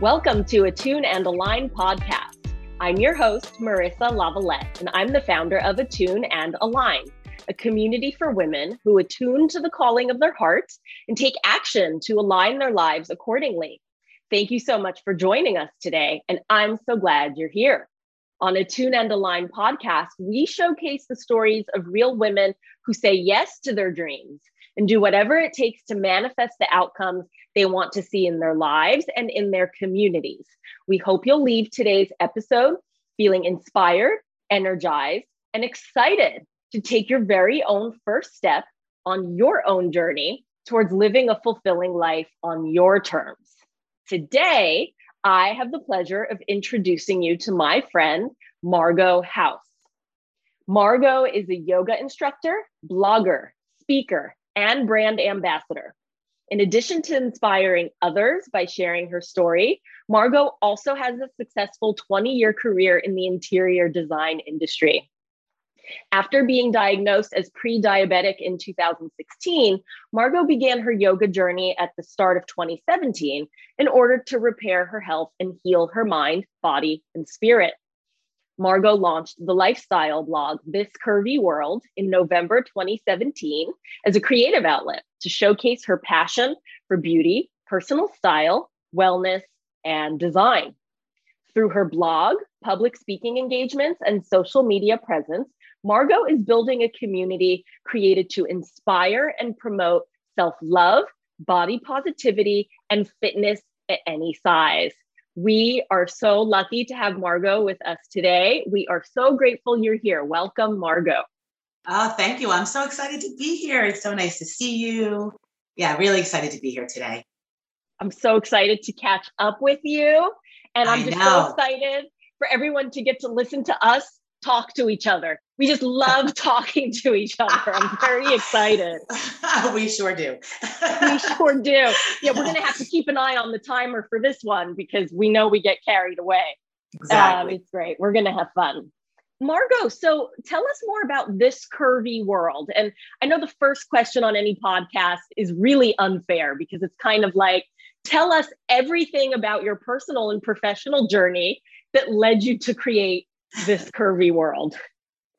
Welcome to Attune and Align podcast. I'm your host, Marissa Lavalette, and I'm the founder of Attune and Align, a community for women who attune to the calling of their heart and take action to align their lives accordingly. Thank you so much for joining us today, and I'm so glad you're here. On Attune and Align podcast, we showcase the stories of real women who say yes to their dreams and do whatever it takes to manifest the outcomes they want to see in their lives and in their communities. We hope you'll leave today's episode feeling inspired, energized, and excited to take your very own first step on your own journey towards living a fulfilling life on your terms. Today, I have the pleasure of introducing you to my friend, Margot House. Margot is a yoga instructor, blogger, speaker, and brand ambassador. In addition to inspiring others by sharing her story, Margot also has a successful 20 year career in the interior design industry. After being diagnosed as pre diabetic in 2016, Margot began her yoga journey at the start of 2017 in order to repair her health and heal her mind, body, and spirit. Margot launched the lifestyle blog This Curvy World in November 2017 as a creative outlet to showcase her passion for beauty, personal style, wellness, and design. Through her blog, public speaking engagements, and social media presence, Margot is building a community created to inspire and promote self love, body positivity, and fitness at any size. We are so lucky to have Margot with us today. We are so grateful you're here. Welcome, Margot. Oh, thank you. I'm so excited to be here. It's so nice to see you. Yeah, really excited to be here today. I'm so excited to catch up with you. And I'm I just know. so excited for everyone to get to listen to us talk to each other. We just love talking to each other. I'm very excited. we sure do. we sure do. Yeah, we're going to have to keep an eye on the timer for this one because we know we get carried away. Exactly. Um, it's great. We're going to have fun. Margot, so tell us more about this curvy world. And I know the first question on any podcast is really unfair because it's kind of like, tell us everything about your personal and professional journey that led you to create this curvy world?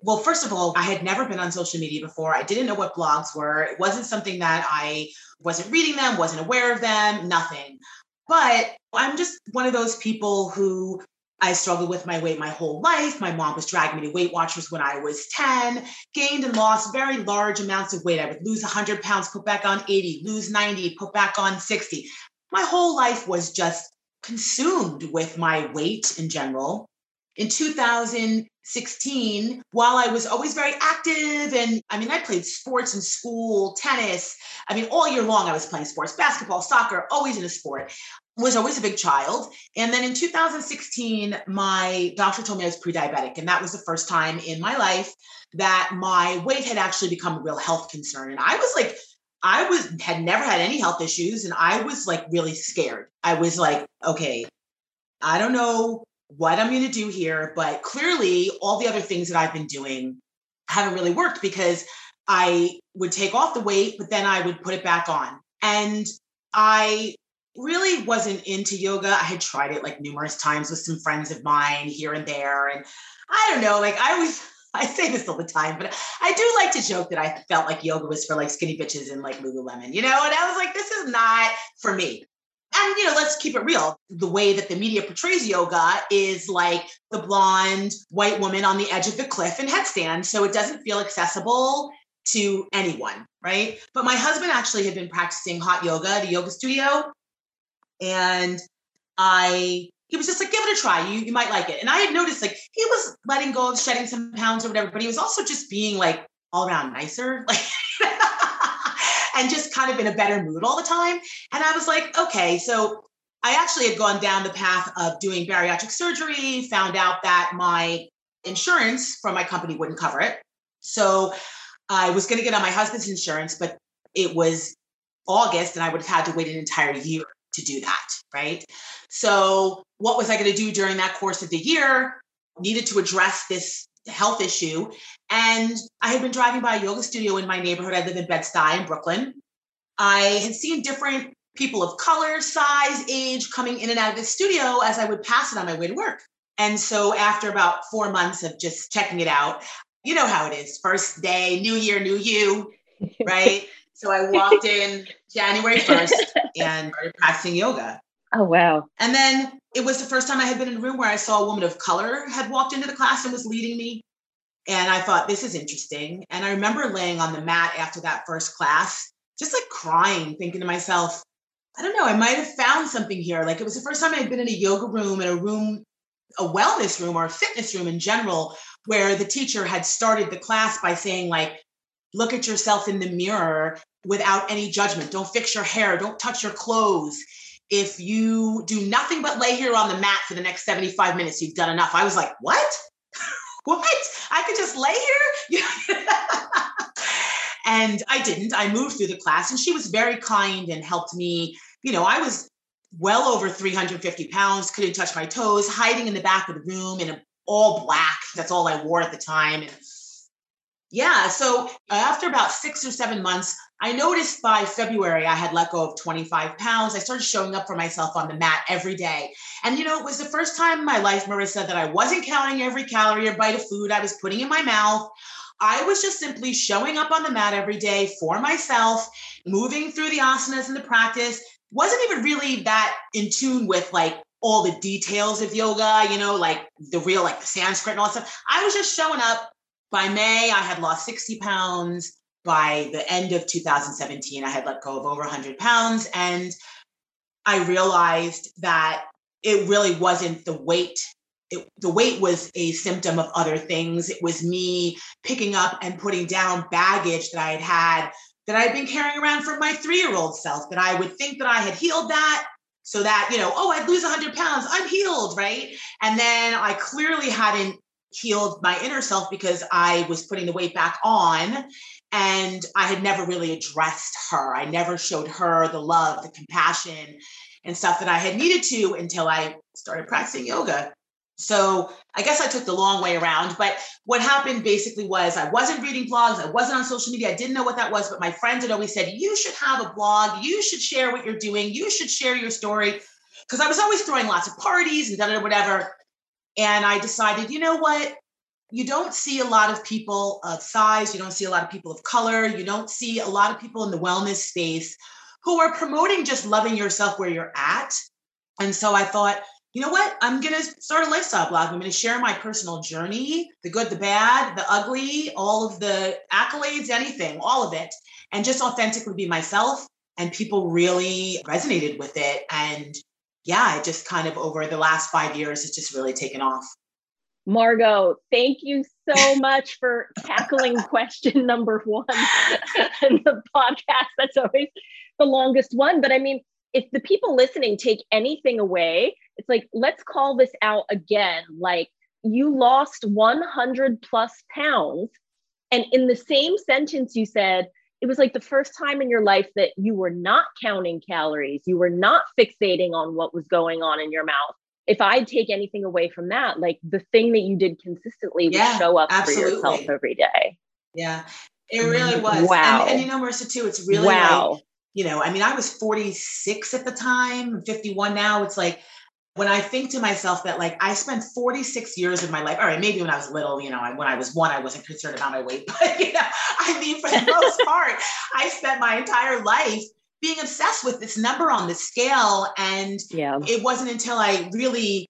Well, first of all, I had never been on social media before. I didn't know what blogs were. It wasn't something that I wasn't reading them, wasn't aware of them, nothing. But I'm just one of those people who I struggled with my weight my whole life. My mom was dragging me to Weight Watchers when I was 10, gained and lost very large amounts of weight. I would lose 100 pounds, put back on 80, lose 90, put back on 60. My whole life was just consumed with my weight in general in 2016, while I was always very active, and I mean, I played sports in school, tennis. I mean, all year long, I was playing sports, basketball, soccer, always in a sport. Was always a big child. And then in 2016, my doctor told me I was pre diabetic. And that was the first time in my life that my weight had actually become a real health concern. And I was like, I was had never had any health issues and I was like really scared. I was like, okay, I don't know what I'm going to do here. But clearly, all the other things that I've been doing haven't really worked because I would take off the weight, but then I would put it back on. And I really wasn't into yoga. I had tried it like numerous times with some friends of mine here and there. And I don't know, like I was. I say this all the time, but I do like to joke that I felt like yoga was for like skinny bitches and like Lululemon, you know? And I was like, this is not for me. And, you know, let's keep it real. The way that the media portrays yoga is like the blonde white woman on the edge of the cliff in headstand. So it doesn't feel accessible to anyone, right? But my husband actually had been practicing hot yoga at a yoga studio. And I, he was just like, give it a try. You, you might like it. And I had noticed like he was letting go of shedding some pounds or whatever, but he was also just being like all around nicer. Like, and just kind of in a better mood all the time. And I was like, okay, so I actually had gone down the path of doing bariatric surgery, found out that my insurance from my company wouldn't cover it. So I was going to get on my husband's insurance, but it was August and I would have had to wait an entire year to do that. Right. So, what was I going to do during that course of the year? Needed to address this health issue. And I had been driving by a yoga studio in my neighborhood. I live in Bed-Stuy in Brooklyn. I had seen different people of color, size, age coming in and out of the studio as I would pass it on my way to work. And so after about four months of just checking it out, you know how it is. First day, new year, new you, right? So I walked in January 1st and started practicing yoga. Oh, wow. And then it was the first time I had been in a room where I saw a woman of color had walked into the class and was leading me. And I thought, this is interesting. And I remember laying on the mat after that first class, just like crying, thinking to myself, I don't know, I might have found something here. Like it was the first time I had been in a yoga room, in a room, a wellness room or a fitness room in general, where the teacher had started the class by saying, like, look at yourself in the mirror without any judgment. Don't fix your hair, don't touch your clothes. If you do nothing but lay here on the mat for the next 75 minutes, you've done enough. I was like, what? what? I could just lay here? and I didn't. I moved through the class and she was very kind and helped me. You know, I was well over 350 pounds, couldn't touch my toes, hiding in the back of the room in all black. That's all I wore at the time. And yeah, so after about six or seven months, I noticed by February I had let go of 25 pounds. I started showing up for myself on the mat every day. And you know, it was the first time in my life, Marissa, that I wasn't counting every calorie or bite of food I was putting in my mouth. I was just simply showing up on the mat every day for myself, moving through the asanas and the practice. Wasn't even really that in tune with like all the details of yoga, you know, like the real, like the Sanskrit and all that stuff. I was just showing up. By May, I had lost 60 pounds. By the end of 2017, I had let go of over 100 pounds. And I realized that it really wasn't the weight it, the weight was a symptom of other things. It was me picking up and putting down baggage that I had had that I had been carrying around from my three year old self, that I would think that I had healed that so that, you know, oh, I'd lose 100 pounds, I'm healed, right? And then I clearly hadn't healed my inner self because I was putting the weight back on and I had never really addressed her. I never showed her the love, the compassion, and stuff that I had needed to until I started practicing yoga. So I guess I took the long way around. But what happened basically was I wasn't reading blogs, I wasn't on social media, I didn't know what that was. But my friends had always said, You should have a blog, you should share what you're doing, you should share your story. Because I was always throwing lots of parties and da da whatever. And I decided, you know what? You don't see a lot of people of size, you don't see a lot of people of color, you don't see a lot of people in the wellness space who are promoting just loving yourself where you're at. And so I thought, you know what? I'm going to start a lifestyle blog. I'm going to share my personal journey, the good, the bad, the ugly, all of the accolades, anything, all of it, and just authentically be myself. And people really resonated with it. And yeah, it just kind of over the last five years, it's just really taken off. Margot, thank you so much for tackling question number one in the podcast. That's always the longest one. But I mean, if the people listening take anything away, it's like, let's call this out again. Like, you lost 100 plus pounds. And in the same sentence, you said, it was like the first time in your life that you were not counting calories, you were not fixating on what was going on in your mouth. If I take anything away from that, like the thing that you did consistently was yeah, show up absolutely. for yourself every day. Yeah, it really mm-hmm. was. Wow. And, and you know, Marissa, too, it's really wow. Like, you know, I mean, I was 46 at the time, 51 now. It's like when I think to myself that like I spent 46 years of my life, all right, maybe when I was little, you know, when I was one, I wasn't concerned about my weight, but you know, I mean, for the most part, I spent my entire life being obsessed with this number on the scale. And yeah. it wasn't until I really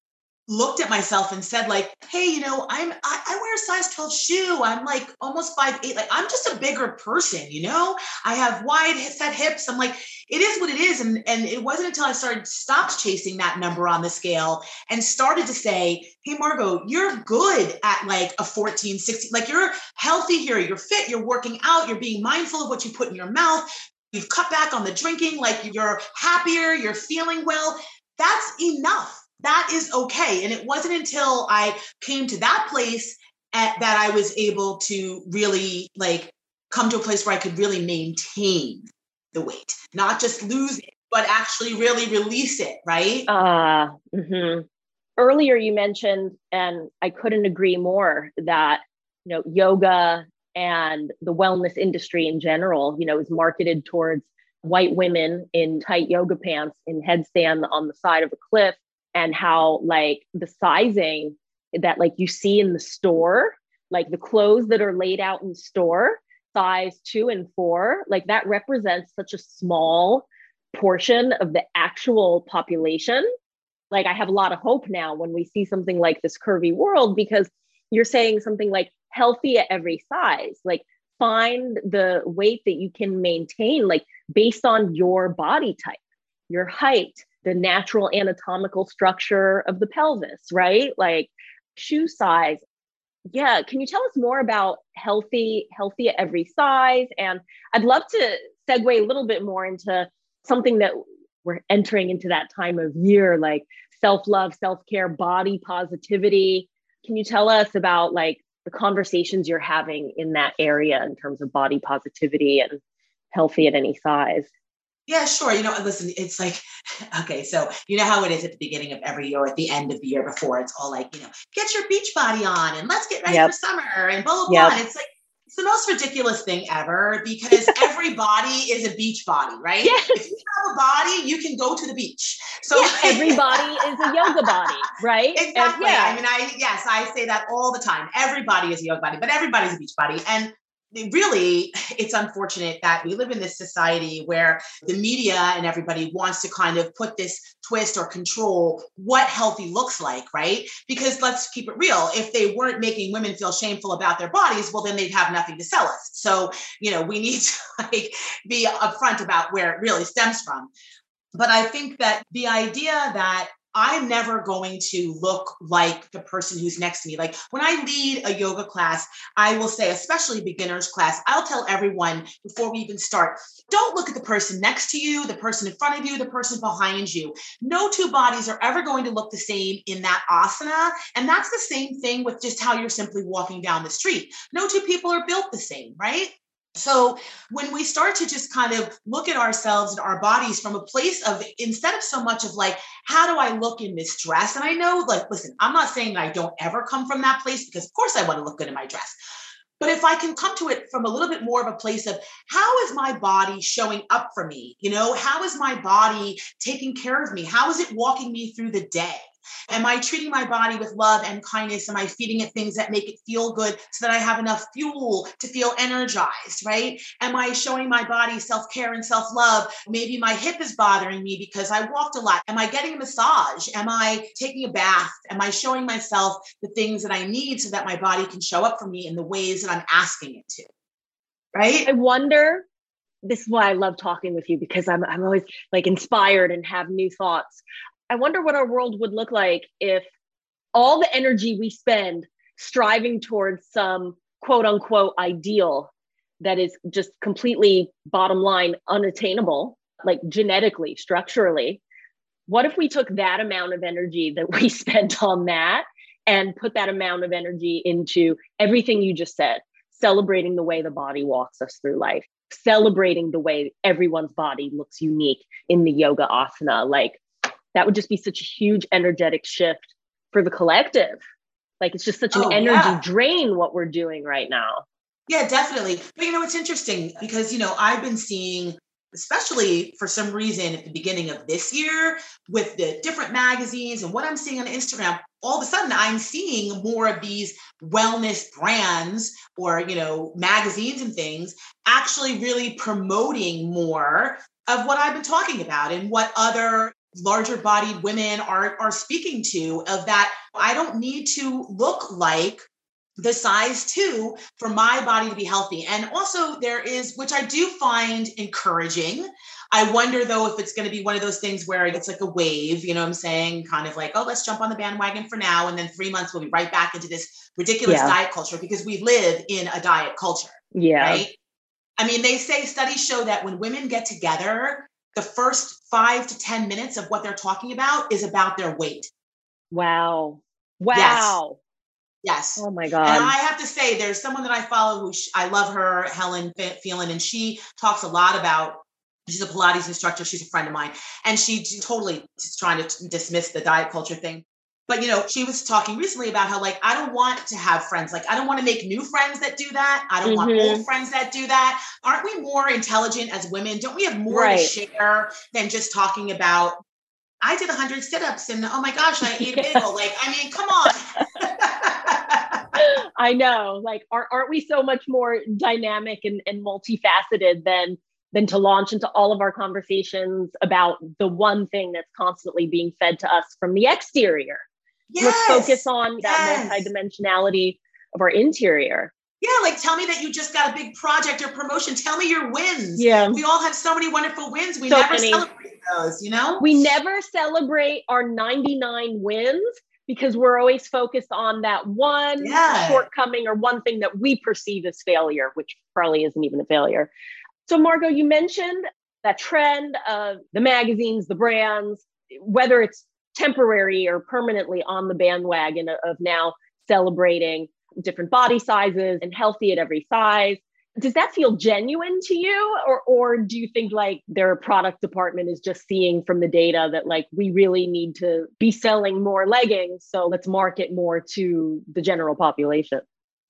looked at myself and said like hey you know i'm I, I, wear a size 12 shoe i'm like almost five eight like i'm just a bigger person you know i have wide set hips i'm like it is what it is and and it wasn't until i started stopped chasing that number on the scale and started to say hey margot you're good at like a 14 16 like you're healthy here you're fit you're working out you're being mindful of what you put in your mouth you've cut back on the drinking like you're happier you're feeling well that's enough that is okay. And it wasn't until I came to that place at, that I was able to really like come to a place where I could really maintain the weight, not just lose it, but actually really release it, right? Uh, mm-hmm. Earlier, you mentioned, and I couldn't agree more, that you know yoga and the wellness industry in general, you know, is marketed towards white women in tight yoga pants in headstand on the side of a cliff and how like the sizing that like you see in the store like the clothes that are laid out in store size two and four like that represents such a small portion of the actual population. Like i have a lot of hope now when we see something like this curvy world because you're saying something like healthy at every size like find the weight that you can maintain like based on your body type your height the natural anatomical structure of the pelvis right? Like shoe size. Yeah can you tell us more about healthy healthy at every size? And i'd love to segue a little bit more into something that we're entering into that time of year like self-love self-care body positivity can you tell us about like the conversations you're having in that area in terms of body positivity and healthy at any size yeah, sure. You know, listen, it's like, okay, so you know how it is at the beginning of every year, or at the end of the year before, it's all like, you know, get your beach body on and let's get ready yep. for summer and blah, blah, yep. blah. And it's like, it's the most ridiculous thing ever because every body is a beach body, right? Yes. If you have a body, you can go to the beach. So yes, everybody is a yoga body, right? Exactly. And, yeah. I mean, I yes, I say that all the time. Everybody is a yoga body, but everybody's a beach body. And really it's unfortunate that we live in this society where the media and everybody wants to kind of put this twist or control what healthy looks like right? Because let's keep it real if they weren't making women feel shameful about their bodies well then they'd have nothing to sell us. So you know we need to like be upfront about where it really stems from. But i think that the idea that I'm never going to look like the person who's next to me. Like when I lead a yoga class, I will say, especially beginners class, I'll tell everyone before we even start, don't look at the person next to you, the person in front of you, the person behind you. No two bodies are ever going to look the same in that asana. And that's the same thing with just how you're simply walking down the street. No two people are built the same, right? So when we start to just kind of look at ourselves and our bodies from a place of instead of so much of like, how do I look in this dress? And I know, like, listen, I'm not saying that I don't ever come from that place because of course I want to look good in my dress. But if I can come to it from a little bit more of a place of how is my body showing up for me? You know, how is my body taking care of me? How is it walking me through the day? Am I treating my body with love and kindness? Am I feeding it things that make it feel good so that I have enough fuel to feel energized, right? Am I showing my body self care and self love? Maybe my hip is bothering me because I walked a lot. Am I getting a massage? Am I taking a bath? Am I showing myself the things that I need so that my body can show up for me in the ways that I'm asking it to? Right? I wonder this is why I love talking with you because I'm I'm always like inspired and have new thoughts. I wonder what our world would look like if all the energy we spend striving towards some quote unquote ideal that is just completely bottom line unattainable, like genetically, structurally. What if we took that amount of energy that we spent on that and put that amount of energy into everything you just said, celebrating the way the body walks us through life, celebrating the way everyone's body looks unique in the yoga asana, like that would just be such a huge energetic shift for the collective. Like it's just such an oh, energy yeah. drain what we're doing right now. Yeah, definitely. But you know, it's interesting because, you know, I've been seeing, especially for some reason at the beginning of this year with the different magazines and what I'm seeing on Instagram, all of a sudden I'm seeing more of these wellness brands or, you know, magazines and things actually really promoting more of what I've been talking about and what other larger bodied women are are speaking to of that I don't need to look like the size two for my body to be healthy. And also, there is, which I do find encouraging. I wonder though if it's going to be one of those things where it's like a wave, you know what I'm saying? Kind of like, oh, let's jump on the bandwagon for now. And then three months we'll be right back into this ridiculous yeah. diet culture because we live in a diet culture. Yeah. Right. I mean, they say studies show that when women get together, the first five to 10 minutes of what they're talking about is about their weight. Wow. Wow. Yes. yes. Oh my God. And I have to say, there's someone that I follow who sh- I love her, Helen Phelan, and she talks a lot about. She's a Pilates instructor. She's a friend of mine, and she totally is trying to dismiss the diet culture thing. But you know, she was talking recently about how like I don't want to have friends. Like I don't want to make new friends that do that. I don't mm-hmm. want old friends that do that. Aren't we more intelligent as women? Don't we have more right. to share than just talking about I did 100 sit-ups and oh my gosh, I ate a bagel. like, I mean, come on. I know. Like, aren't, aren't we so much more dynamic and, and multifaceted than than to launch into all of our conversations about the one thing that's constantly being fed to us from the exterior? Yes, Let's focus on yes. that multidimensionality of our interior. Yeah, like tell me that you just got a big project or promotion. Tell me your wins. Yeah. We all have so many wonderful wins. We so never many. celebrate those, you know? We never celebrate our 99 wins because we're always focused on that one yeah. shortcoming or one thing that we perceive as failure, which probably isn't even a failure. So, Margot, you mentioned that trend of the magazines, the brands, whether it's temporary or permanently on the bandwagon of now celebrating different body sizes and healthy at every size. Does that feel genuine to you? Or, or do you think like their product department is just seeing from the data that like we really need to be selling more leggings? So let's market more to the general population?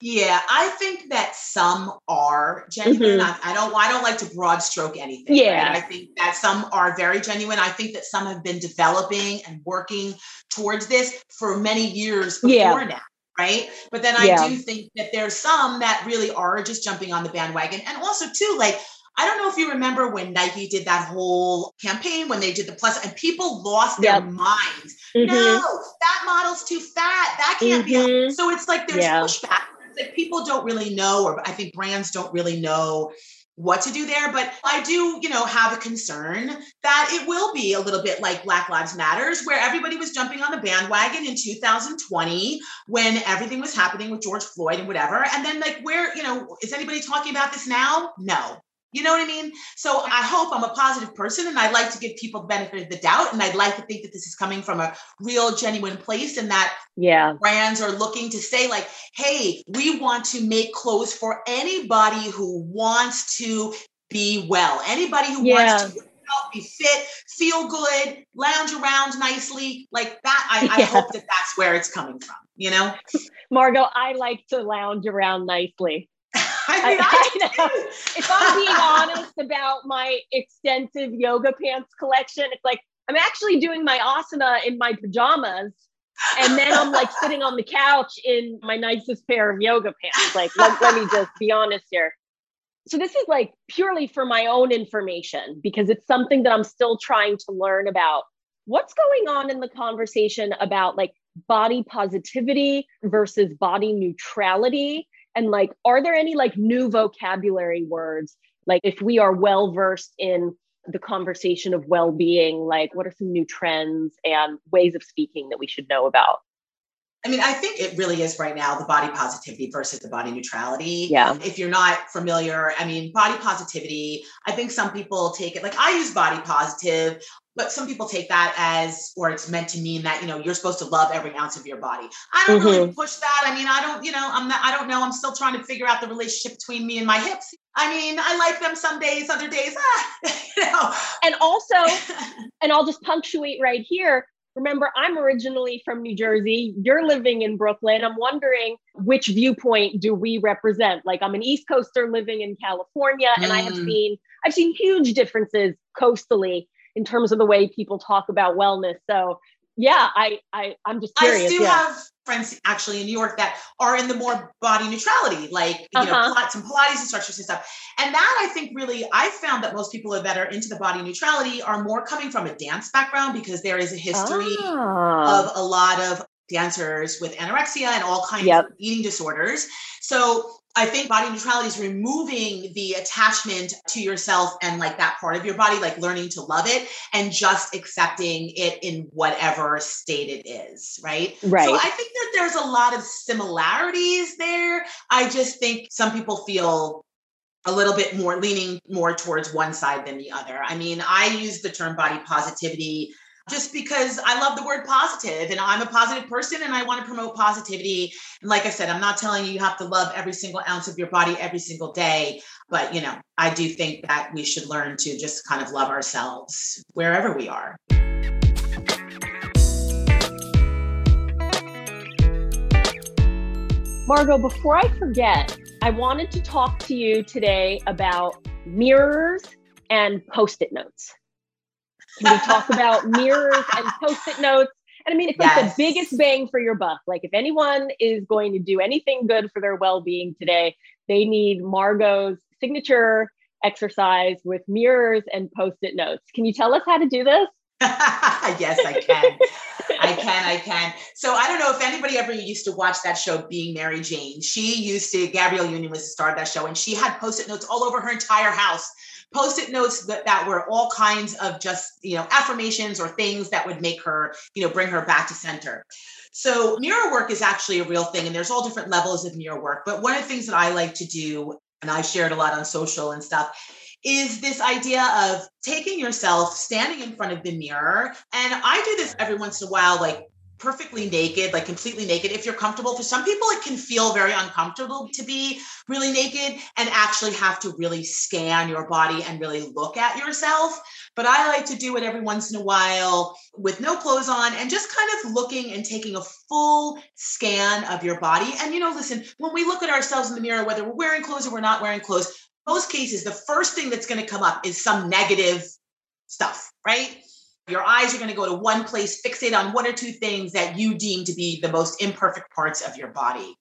Yeah, I think that some are genuine. Mm-hmm. I, I, don't. I don't like to broad stroke anything. Yeah, right? I think that some are very genuine. I think that some have been developing and working towards this for many years before yeah. now. Right. But then I yeah. do think that there's some that really are just jumping on the bandwagon. And also, too, like, I don't know if you remember when Nike did that whole campaign when they did the plus, and people lost their minds. Mm-hmm. No, that model's too fat. That can't mm-hmm. be. So it's like there's yeah. pushback like people don't really know, or I think brands don't really know what to do there. But I do, you know, have a concern that it will be a little bit like Black Lives Matters, where everybody was jumping on the bandwagon in 2020 when everything was happening with George Floyd and whatever. And then, like, where, you know, is anybody talking about this now? No. You know what I mean? So I hope I'm a positive person and I'd like to give people the benefit of the doubt. And I'd like to think that this is coming from a real, genuine place and that yeah. brands are looking to say, like, hey, we want to make clothes for anybody who wants to be well, anybody who yeah. wants to be fit, feel good, lounge around nicely. Like that, I, yeah. I hope that that's where it's coming from, you know? Margot, I like to lounge around nicely. I mean, I, I know. if I'm being honest about my extensive yoga pants collection, it's like I'm actually doing my asana in my pajamas. And then I'm like sitting on the couch in my nicest pair of yoga pants. Like, let, let me just be honest here. So, this is like purely for my own information because it's something that I'm still trying to learn about. What's going on in the conversation about like body positivity versus body neutrality and like are there any like new vocabulary words like if we are well versed in the conversation of well-being like what are some new trends and ways of speaking that we should know about I mean, I think it really is right now the body positivity versus the body neutrality. Yeah. If you're not familiar, I mean, body positivity, I think some people take it like I use body positive but some people take that as or it's meant to mean that you know you're supposed to love every ounce of your body. I don't mm-hmm. really push that. I mean i don't you know i'm not i don't know. I'm still trying to figure out the relationship between me and my hips. I mean i like them some days other days ah, you know. And also and i'll just punctuate right here. Remember i'm originally from new jersey. You're living in brooklyn. I'm wondering which viewpoint do we represent? Like i'm an east coaster living in california and mm. i have mm. seen i've seen huge differences coastally in terms of the way people talk about wellness. So yeah, I, I I'm just curious. I do yeah. have friends actually in New York that are in the more body neutrality, like you uh-huh. know, some Pilates instructors and stuff. And that I think really I found that most people that are into the body neutrality are more coming from a dance background because there is a history ah. of a lot of dancers with anorexia and all kinds yep. of eating disorders. So I think body neutrality is removing the attachment to yourself and like that part of your body, like learning to love it and just accepting it in whatever state it is. Right. Right. So I think that there's a lot of similarities there. I just think some people feel a little bit more leaning more towards one side than the other. I mean, I use the term body positivity just because I love the word positive and I'm a positive person and I want to promote positivity. And like I said, I'm not telling you you have to love every single ounce of your body every single day, but you know, I do think that we should learn to just kind of love ourselves wherever we are. Margot, before I forget, I wanted to talk to you today about mirrors and post it notes. Can we talk about mirrors and post it notes? And I mean, it's like yes. the biggest bang for your buck. Like, if anyone is going to do anything good for their well being today, they need Margot's signature exercise with mirrors and post it notes. Can you tell us how to do this? yes, I can. I can, I can. So I don't know if anybody ever used to watch that show, Being Mary Jane. She used to, Gabrielle Union was the star of that show, and she had post-it notes all over her entire house. Post-it notes that, that were all kinds of just, you know, affirmations or things that would make her, you know, bring her back to center. So mirror work is actually a real thing, and there's all different levels of mirror work. But one of the things that I like to do, and I shared a lot on social and stuff, is this idea of taking yourself, standing in front of the mirror. And I do this every once in a while, like perfectly naked, like completely naked, if you're comfortable. For some people, it can feel very uncomfortable to be really naked and actually have to really scan your body and really look at yourself. But I like to do it every once in a while with no clothes on and just kind of looking and taking a full scan of your body. And, you know, listen, when we look at ourselves in the mirror, whether we're wearing clothes or we're not wearing clothes, most cases, the first thing that's going to come up is some negative stuff, right? Your eyes are going to go to one place, fixate on one or two things that you deem to be the most imperfect parts of your body.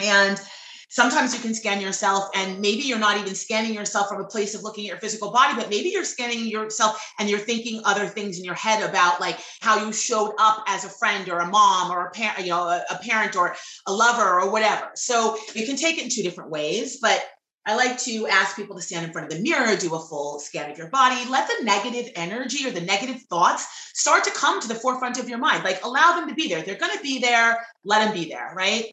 And sometimes you can scan yourself, and maybe you're not even scanning yourself from a place of looking at your physical body, but maybe you're scanning yourself and you're thinking other things in your head about like how you showed up as a friend or a mom or a parent, you know, a, a parent or a lover or whatever. So you can take it in two different ways, but I like to ask people to stand in front of the mirror, do a full scan of your body, let the negative energy or the negative thoughts start to come to the forefront of your mind. Like allow them to be there. They're going to be there, let them be there, right?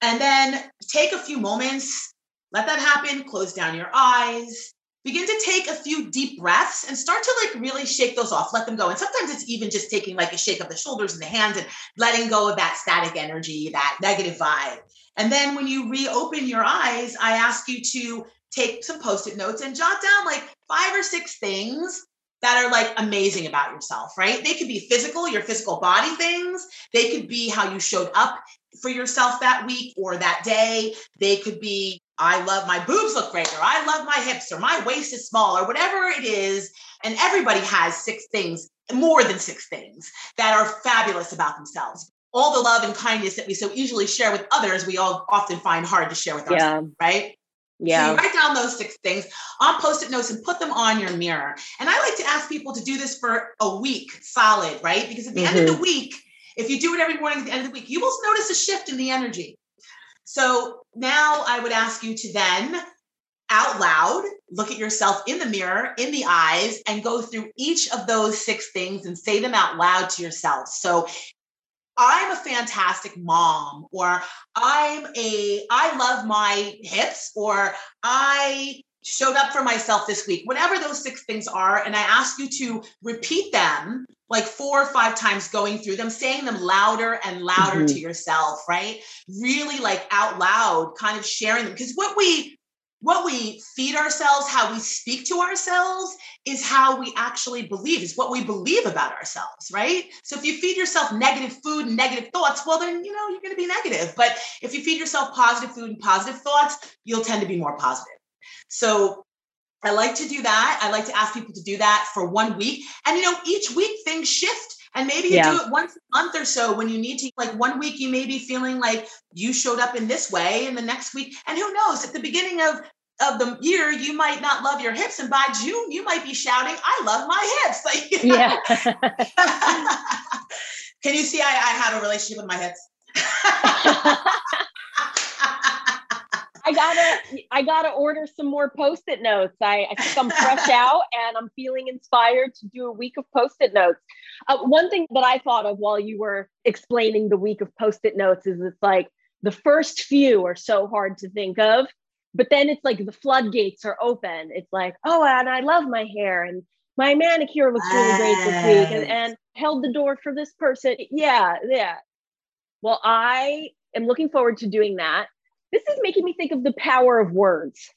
And then take a few moments, let that happen, close down your eyes, begin to take a few deep breaths and start to like really shake those off let them go and sometimes it's even just taking like a shake of the shoulders and the hands and letting go of that static energy that negative vibe and then when you reopen your eyes i ask you to take some post-it notes and jot down like five or six things that are like amazing about yourself, right? They could be physical, your physical body things. They could be how you showed up for yourself that week or that day. They could be I love my boobs look great, or I love my hips, or my waist is small, or whatever it is. And everybody has six things, more than six things that are fabulous about themselves. All the love and kindness that we so easily share with others, we all often find hard to share with yeah. ourselves, right? Yeah. So you write down those six things on post-it notes and put them on your mirror. And I like to ask people to do this for a week solid, right? Because at the mm-hmm. end of the mm-hmm. week, if you do it every morning at the end of the week, you will notice a shift in the energy. So now I would ask you to then out loud look at yourself in the mirror, in the eyes, and go through each of those six things and say them out loud to yourself. So I'm a fantastic mom, or I'm a, I love my hips, or I showed up for myself this week, whatever those six things are. And I ask you to repeat them like four or five times going through them, saying them louder and louder mm-hmm. to yourself, right? Really like out loud, kind of sharing them. Because what we what we feed ourselves, how we speak to ourselves, is how we actually believe, is what we believe about ourselves, right? So if you feed yourself negative food and negative thoughts, well, then, you know, you're going to be negative. But if you feed yourself positive food and positive thoughts, you'll tend to be more positive. So I like to do that. I like to ask people to do that for one week. And, you know, each week things shift. And maybe you yeah. do it once a month or so when you need to. Like one week, you may be feeling like you showed up in this way, and the next week, and who knows? At the beginning of of the year, you might not love your hips, and by June, you might be shouting, "I love my hips!" Like, yeah. Can you see? I, I have a relationship with my hips. I gotta I gotta order some more post-it notes. I, I think I'm fresh out and I'm feeling inspired to do a week of post-it notes. Uh, one thing that I thought of while you were explaining the week of post-it notes is it's like the first few are so hard to think of, but then it's like the floodgates are open. It's like, oh, and I love my hair and my manicure looks really great this week and, and held the door for this person. Yeah, yeah. Well, I am looking forward to doing that this is making me think of the power of words,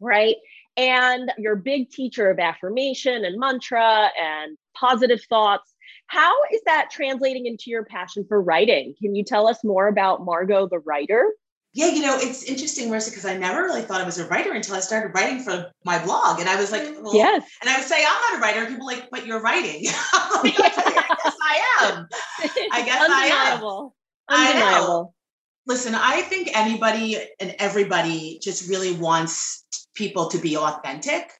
right? And your big teacher of affirmation and mantra and positive thoughts. How is that translating into your passion for writing? Can you tell us more about Margot the writer? Yeah, you know, it's interesting, Marissa, because I never really thought I was a writer until I started writing for my blog. And I was like, well, yes. And I would say, I'm not a writer. And people like, but you're writing. like, I guess I am. I guess Undeniable. I am. Undeniable. I Listen, I think anybody and everybody just really wants people to be authentic.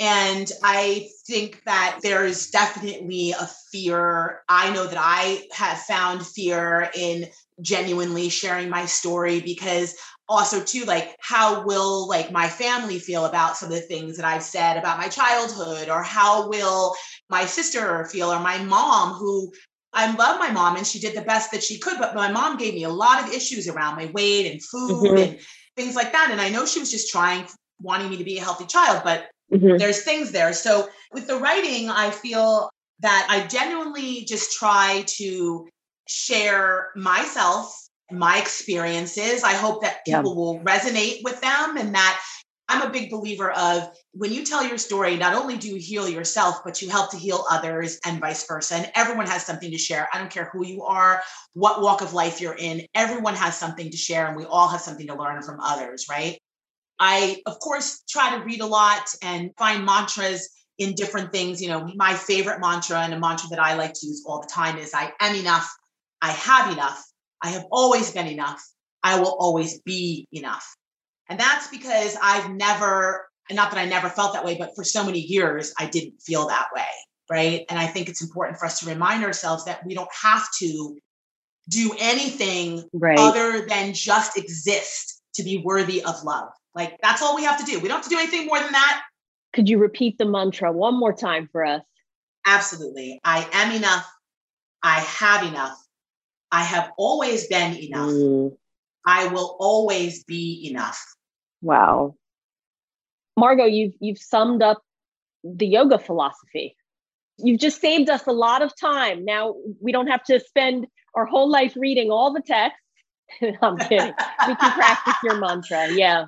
And I think that there's definitely a fear. I know that I have found fear in genuinely sharing my story because also too like how will like my family feel about some of the things that i've said about my childhood or how will my sister feel or my mom who I love my mom and she did the best that she could, but my mom gave me a lot of issues around my weight and food mm-hmm. and things like that. And I know she was just trying, wanting me to be a healthy child, but mm-hmm. there's things there. So with the writing, I feel that I genuinely just try to share myself, my experiences. I hope that people yeah. will resonate with them and that I'm a big believer of when you tell your story, not only do you heal yourself, but you help to heal others and vice versa. And everyone has something to share. I don't care who you are, what walk of life you're in, everyone has something to share, and we all have something to learn from others, right? I, of course, try to read a lot and find mantras in different things. You know, my favorite mantra and a mantra that I like to use all the time is I am enough I have enough. I have always been enough. I will always be enough. And that's because I've never, and not that I never felt that way, but for so many years, I didn't feel that way. Right. And I think it's important for us to remind ourselves that we don't have to do anything right. other than just exist to be worthy of love. Like that's all we have to do. We don't have to do anything more than that. Could you repeat the mantra one more time for us? Absolutely. I am enough. I have enough. I have always been enough. Mm. I will always be enough. Wow. Margot, you've you've summed up the yoga philosophy. You've just saved us a lot of time. Now we don't have to spend our whole life reading all the texts. I'm kidding. we can practice your mantra. Yeah.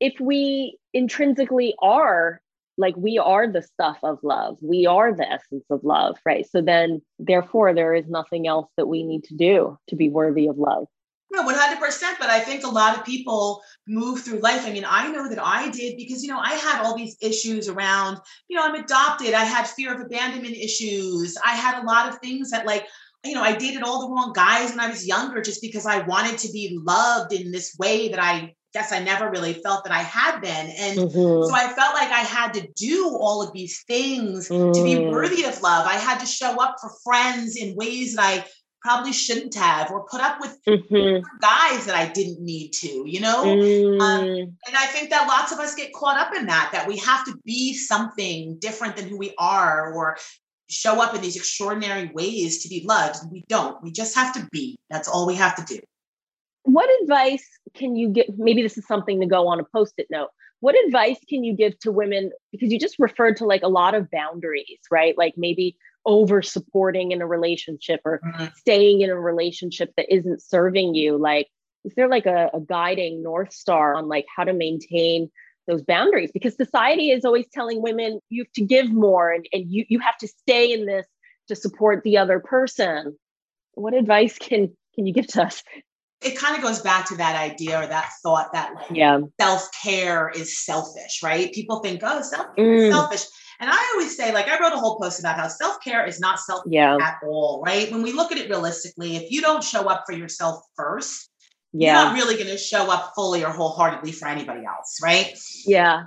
If we intrinsically are like we are the stuff of love we are the essence of love right so then therefore there is nothing else that we need to do to be worthy of love no, 100%. But I think a lot of people move through life. I mean, I know that I did because, you know, I had all these issues around, you know, I'm adopted. I had fear of abandonment issues. I had a lot of things that, like, you know, I dated all the wrong guys when I was younger just because I wanted to be loved in this way that I guess I never really felt that I had been. And mm-hmm. so I felt like I had to do all of these things mm. to be mm. worthy of love. I had to show up for friends in ways that I probably shouldn't have, or put up with mm-hmm. guys that I didn't need to, you know? Um, mm. Um, and I think that lots of us get caught up in that, that we have to be something different than who we are, or show up in these extraordinary ways to be loved. We don't. We just have to be. That's all we have to do what advice can you give? Maybe this is something to go on a post it note. What advice can you give to women? Because you just referred to like a lot of boundaries, right? Like maybe over supporting in a relationship or mm-hmm. staying in a relationship that isn't serving you. Like, is there like a, a guiding North Star on like how to maintain those boundaries? Because society is always telling women you have to give more and, and you, you have to stay in this to support the other person. What advice can can you give to us it kind of goes back to that idea or that thought that like yeah. self-care is selfish, right? People think, oh, self-care mm. selfish. And I always say, like, I wrote a whole post about how self-care is not self yeah. at all, right? When we look at it realistically, if you don't show up for yourself first, yeah. you're not really going to show up fully or wholeheartedly for anybody else, right? Yeah.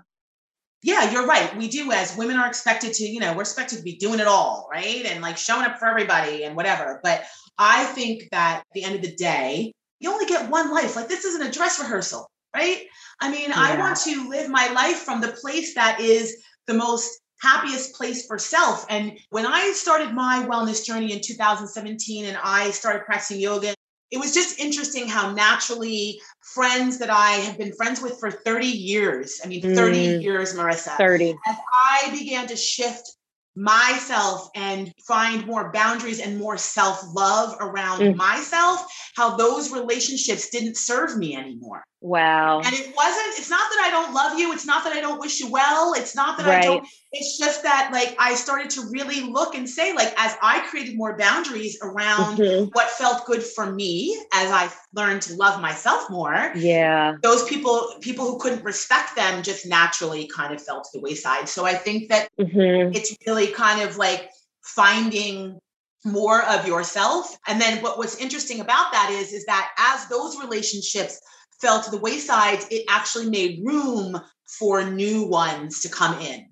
Yeah, you're right. We do as women are expected to, you know, we're expected to be doing it all, right? And like showing up for everybody and whatever. But I think that at the end of the day, you only get one life. Like this isn't a dress rehearsal, right? I mean, yeah. I want to live my life from the place that is the most happiest place for self. And when I started my wellness journey in 2017 and I started practicing yoga, it was just interesting how naturally friends that I have been friends with for 30 years, I mean, 30 mm, years, Marissa. 30. As I began to shift myself and find more boundaries and more self love around mm. myself, how those relationships didn't serve me anymore. Wow. And it wasn't, it's not that I don't love you. It's not that I don't wish you well. It's not that right. I don't, it's just that like I started to really look and say, like, as I created more boundaries around mm-hmm. what felt good for me, as I learned to love myself more. Yeah. Those people, people who couldn't respect them just naturally kind of fell to the wayside. So I think that mm-hmm. it's really kind of like finding more of yourself. And then what was interesting about that is, is that as those relationships fell to the wayside, it actually made room for new ones to come in,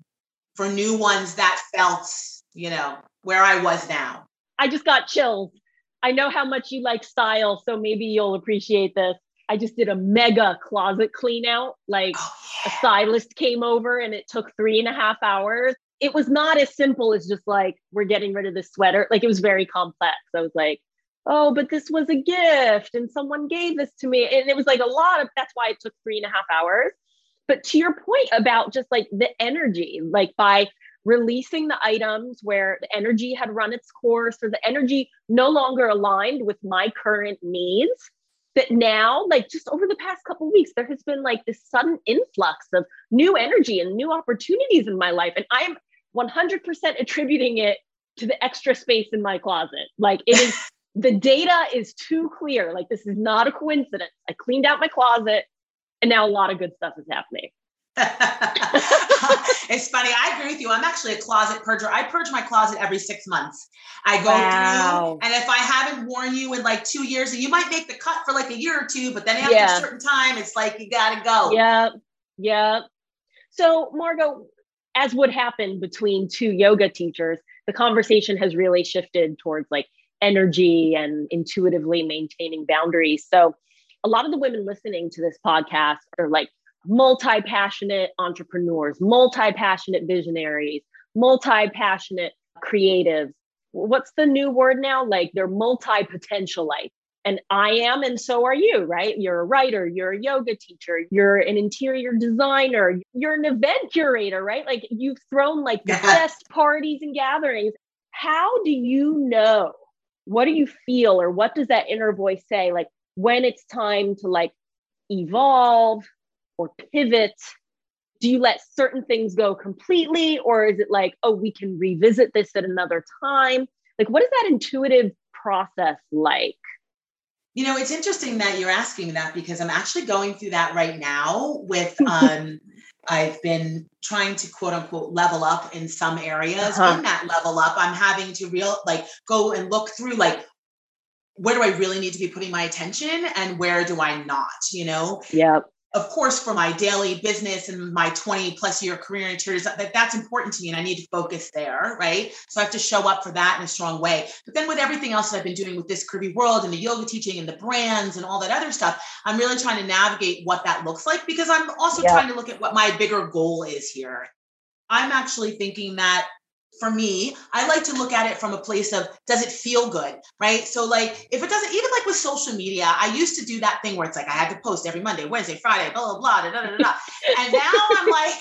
for new ones that felt, you know, where I was now. I just got chills. I know how much you like style, so maybe you'll appreciate this. I just did a mega closet clean out. Like oh, yeah. a stylist came over and it took three and a half hours. It was not as simple as just like, we're getting rid of this sweater. Like it was very complex. I was like, oh, but this was a gift and someone gave this to me. And it was like a lot of that's why it took three and a half hours. But to your point about just like the energy, like by releasing the items where the energy had run its course or the energy no longer aligned with my current needs that now like just over the past couple weeks there has been like this sudden influx of new energy and new opportunities in my life and i am 100% attributing it to the extra space in my closet like it is the data is too clear like this is not a coincidence i cleaned out my closet and now a lot of good stuff is happening it's funny. I agree with you. I'm actually a closet purger. I purge my closet every six months. I go wow. through, and if I haven't worn you in like two years, and you might make the cut for like a year or two, but then after yeah. a certain time, it's like you got to go. Yeah. Yeah. So, Margot, as would happen between two yoga teachers, the conversation has really shifted towards like energy and intuitively maintaining boundaries. So, a lot of the women listening to this podcast are like multi passionate entrepreneurs, multi passionate visionaries, multi passionate creatives. What's the new word now? Like they're multi potentialite. And I am, and so are you, right? You're a writer, you're a yoga teacher, you're an interior designer, you're an event curator, right? Like you've thrown like the best parties and gatherings. How do you know? What do you feel, or what does that inner voice say? Like when it's time to like evolve, or pivot? Do you let certain things go completely? Or is it like, oh, we can revisit this at another time? Like, what is that intuitive process like? You know, it's interesting that you're asking that because I'm actually going through that right now with um I've been trying to quote unquote level up in some areas. Uh-huh. In that level up, I'm having to real like go and look through like where do I really need to be putting my attention and where do I not, you know? Yeah of course, for my daily business and my 20 plus year career in interiors, that, that's important to me and I need to focus there, right? So I have to show up for that in a strong way. But then with everything else that I've been doing with this curvy world and the yoga teaching and the brands and all that other stuff, I'm really trying to navigate what that looks like because I'm also yeah. trying to look at what my bigger goal is here. I'm actually thinking that for me, I like to look at it from a place of does it feel good, right? So, like, if it doesn't, even like with social media, I used to do that thing where it's like I had to post every Monday, Wednesday, Friday, blah, blah, blah, da, da, da, da. and now I'm like,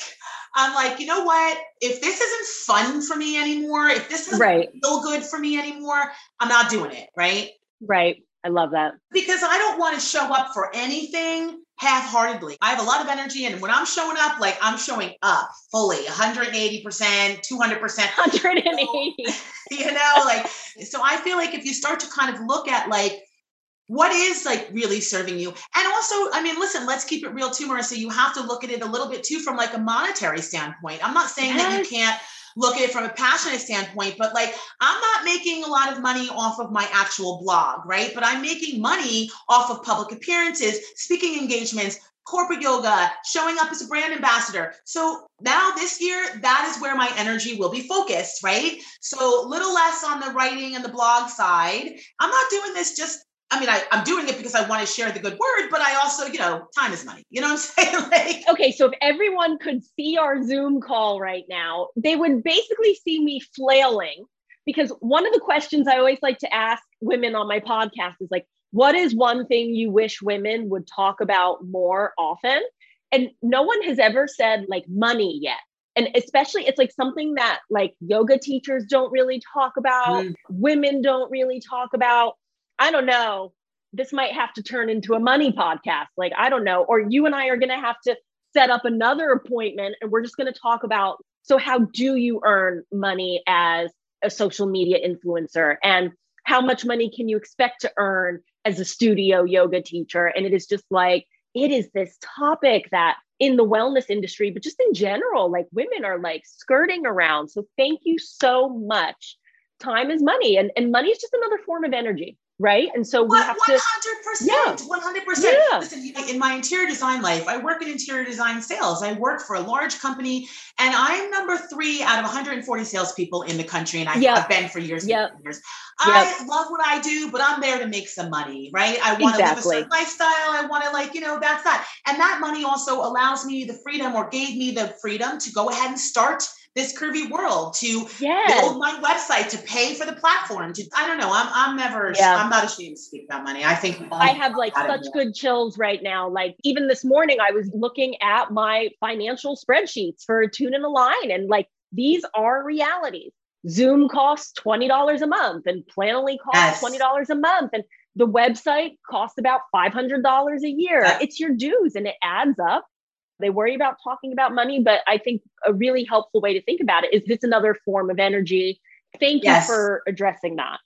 I'm like, you know what? If this isn't fun for me anymore, if this doesn't right. feel good for me anymore, I'm not doing it, right? Right. I love that. Because I don't want to show up for anything half-heartedly. I have a lot of energy and when I'm showing up, like I'm showing up fully 180%, 200%. 180. You know, like so I feel like if you start to kind of look at like what is like really serving you and also i mean listen let's keep it real too marissa you have to look at it a little bit too from like a monetary standpoint i'm not saying yes. that you can't look at it from a passionate standpoint, but like I'm not making a lot of money off of my actual blog, right? But I'm making money off of public appearances, speaking engagements, corporate yoga, showing up as a brand ambassador. So now this year, that is where my energy will be focused, right? So little less on the writing and the blog side. I'm not doing this just I mean, I, I'm doing it because I want to share the good word, but I also, you know, time is money. You know what I'm saying? like, okay, so if everyone could see our Zoom call right now, they would basically see me flailing because one of the questions I always like to ask women on my podcast is like, what is one thing you wish women would talk about more often? And no one has ever said like money yet. And especially, it's like something that like yoga teachers don't really talk about, mm. women don't really talk about I don't know, this might have to turn into a money podcast. Like, I don't know. Or you and I are going to have to set up another appointment and we're just going to talk about so, how do you earn money as a social media influencer? And how much money can you expect to earn as a studio yoga teacher. And it is just like, it is this topic that in the wellness industry, but just in general, like women are like skirting around. So thank you so much. Time is money, and, and money is just another form of energy right? And so we have 100%, to 100%. Yeah. 100%. Yeah. Listen, in my interior design life, I work in interior design sales. I work for a large company and I'm number three out of 140 salespeople in the country. And I yep. have been for years yep. and years. Yep. I love what I do, but I'm there to make some money, right? I want to exactly. live a certain lifestyle. I want to like, you know, that's that. And that money also allows me the freedom or gave me the freedom to go ahead and start this curvy world to yes. build my website to pay for the platform to i don't know i'm, I'm never yeah. i'm not ashamed to speak about money i think i have like such good chills right now like even this morning i was looking at my financial spreadsheets for tune and align and like these are realities zoom costs $20 a month and planoly costs yes. $20 a month and the website costs about $500 a year yes. it's your dues and it adds up they worry about talking about money, but I think a really helpful way to think about it is this another form of energy. Thank yes. you for addressing that.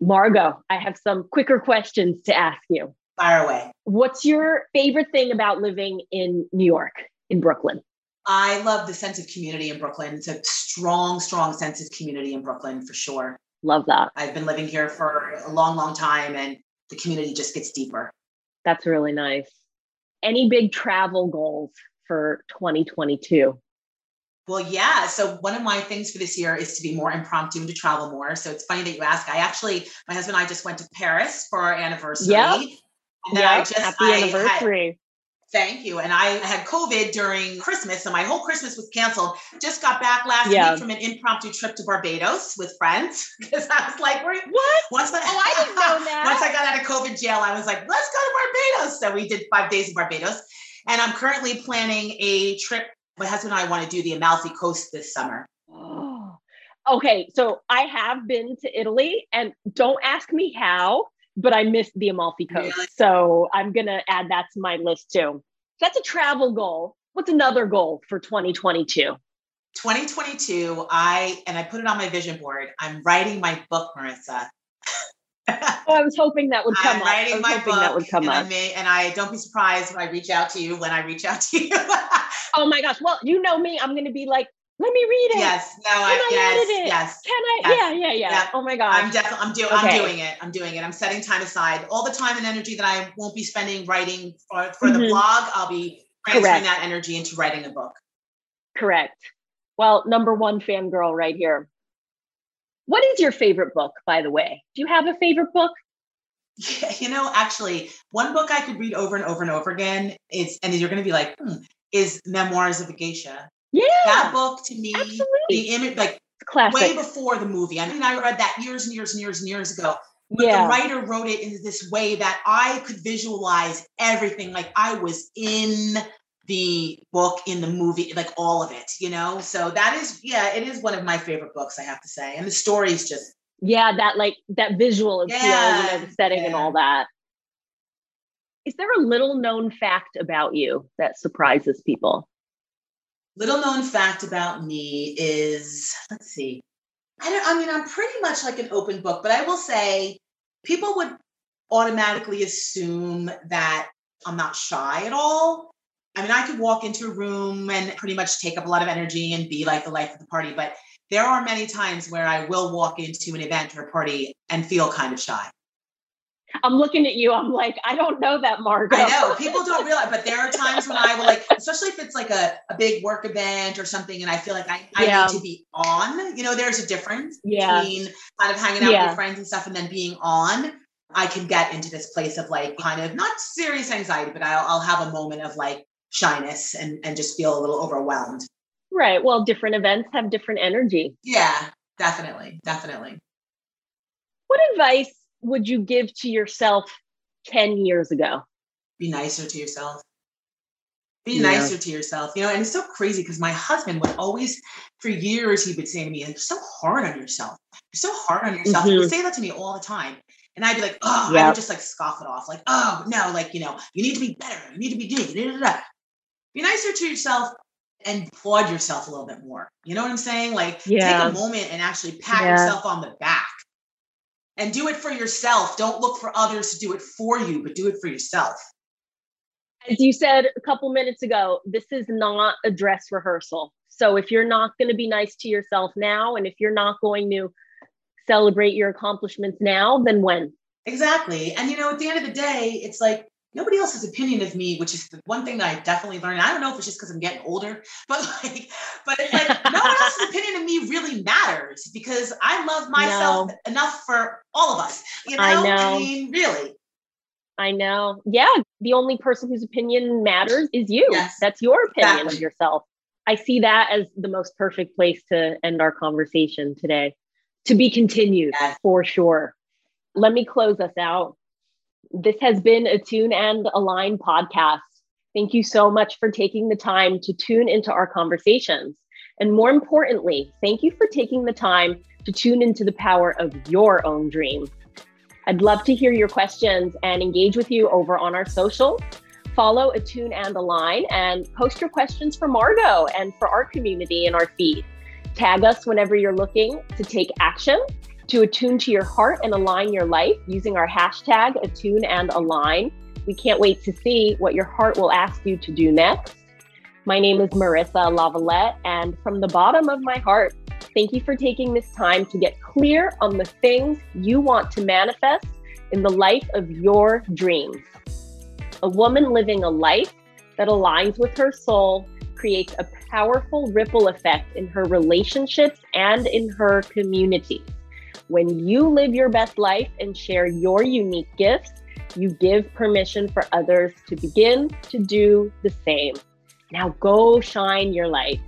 Margot, I have some quicker questions to ask you. Fire away. What's your favorite thing about living in New York, in Brooklyn? I love the sense of community in Brooklyn. It's a strong, strong sense of community in Brooklyn for sure. Love that. I've been living here for a long, long time and the community just gets deeper. That's really nice any big travel goals for 2022? Well, yeah. So one of my things for this year is to be more impromptu and to travel more. So it's funny that you ask. I actually, my husband and I just went to Paris for our anniversary. Yeah. And then yep. I just happy I anniversary. Had, Thank you. And I had COVID during Christmas, so my whole Christmas was canceled. Just got back last yeah. week from an impromptu trip to Barbados with friends because I was like, what? Once I, oh, I didn't know that. Once I got out of COVID jail, I was like, let's go to Barbados. So we did five days in Barbados. And I'm currently planning a trip. My husband and I want to do the Amalfi Coast this summer. Oh, okay. So I have been to Italy, and don't ask me how but I missed the Amalfi Coast. Really? So I'm going to add that to my list too. That's a travel goal. What's another goal for 2022? 2022, I, and I put it on my vision board, I'm writing my book, Marissa. I was hoping that would come I'm up. Writing I was my hoping book, that would come and up. I may, and I don't be surprised when I reach out to you when I reach out to you. oh my gosh. Well, you know me. I'm going to be like, let me read it. Yes. No. Can I, I yes. It? Yes. Can I? Yes. Yeah. Yeah. Yeah. Yeah. Oh my god. I'm definitely. I'm doing. Okay. I'm doing it. I'm doing it. I'm setting time aside. All the time and energy that I won't be spending writing for, for mm-hmm. the blog, I'll be transferring Correct. that energy into writing a book. Correct. Well, number one fangirl right here. What is your favorite book, by the way? Do you have a favorite book? Yeah, you know, actually, one book I could read over and over and over again is, and you're going to be like, hmm, is Memoirs of a Geisha. Yeah. That book to me, Absolutely. the image, like Classic. way before the movie. I mean, I read that years and years and years and years ago. But yeah. the writer wrote it in this way that I could visualize everything. Like I was in the book, in the movie, like all of it, you know? So that is, yeah, it is one of my favorite books, I have to say. And the story is just. Yeah, that like that visual appeal, yeah. you know, the setting yeah. and all that. Is there a little known fact about you that surprises people? Little known fact about me is let's see. I don't I mean I'm pretty much like an open book, but I will say people would automatically assume that I'm not shy at all. I mean, I could walk into a room and pretty much take up a lot of energy and be like the life of the party, but there are many times where I will walk into an event or a party and feel kind of shy. I'm looking at you. I'm like, I don't know that, Margot. I know people don't realize, but there are times when I will like, especially if it's like a, a big work event or something, and I feel like I, I yeah. need to be on. You know, there's a difference yeah. between kind of hanging out yeah. with friends and stuff and then being on. I can get into this place of like kind of not serious anxiety, but I'll, I'll have a moment of like shyness and, and just feel a little overwhelmed. Right. Well, different events have different energy. Yeah, definitely. Definitely. What advice would you give to yourself 10 years ago? Be nicer to yourself. Be yeah. nicer to yourself. You know, and it's so crazy because my husband would always, for years, he would say to me, You're so hard on yourself. You're so hard on yourself. Mm-hmm. He would mm-hmm. say that to me all the time. And I'd be like, oh, yep. I would just like scoff it off, like, oh no, like, you know, you need to be better. You need to be doing it. Be nicer to yourself and applaud yourself a little bit more. You know what I'm saying? Like yeah. take a moment and actually pat yeah. yourself on the back and do it for yourself. Don't look for others to do it for you, but do it for yourself. As you said a couple minutes ago, this is not a dress rehearsal. So if you're not going to be nice to yourself now, and if you're not going to celebrate your accomplishments now, then when? Exactly. And you know, at the end of the day, it's like nobody else's opinion of me, which is the one thing that I definitely learned. I don't know if it's just because I'm getting older, but like, but it's like no one else's opinion of me really matters because I love myself no. enough for all of us. You know? I, know. I mean, really. I know. Yeah. The only person whose opinion matters is you. Yes. That's your opinion exactly. of yourself. I see that as the most perfect place to end our conversation today. To be continued yes. for sure. Let me close us out. This has been a Tune and Align podcast. Thank you so much for taking the time to tune into our conversations. And more importantly, thank you for taking the time to tune into the power of your own dream. I'd love to hear your questions and engage with you over on our social. Follow Attune and Align and post your questions for Margot and for our community in our feed. Tag us whenever you're looking to take action to attune to your heart and align your life using our hashtag attune and align. We can't wait to see what your heart will ask you to do next. My name is Marissa Lavalette, and from the bottom of my heart, thank you for taking this time to get clear on the things you want to manifest in the life of your dreams. A woman living a life that aligns with her soul creates a powerful ripple effect in her relationships and in her community. When you live your best life and share your unique gifts, you give permission for others to begin to do the same. Now go shine your light.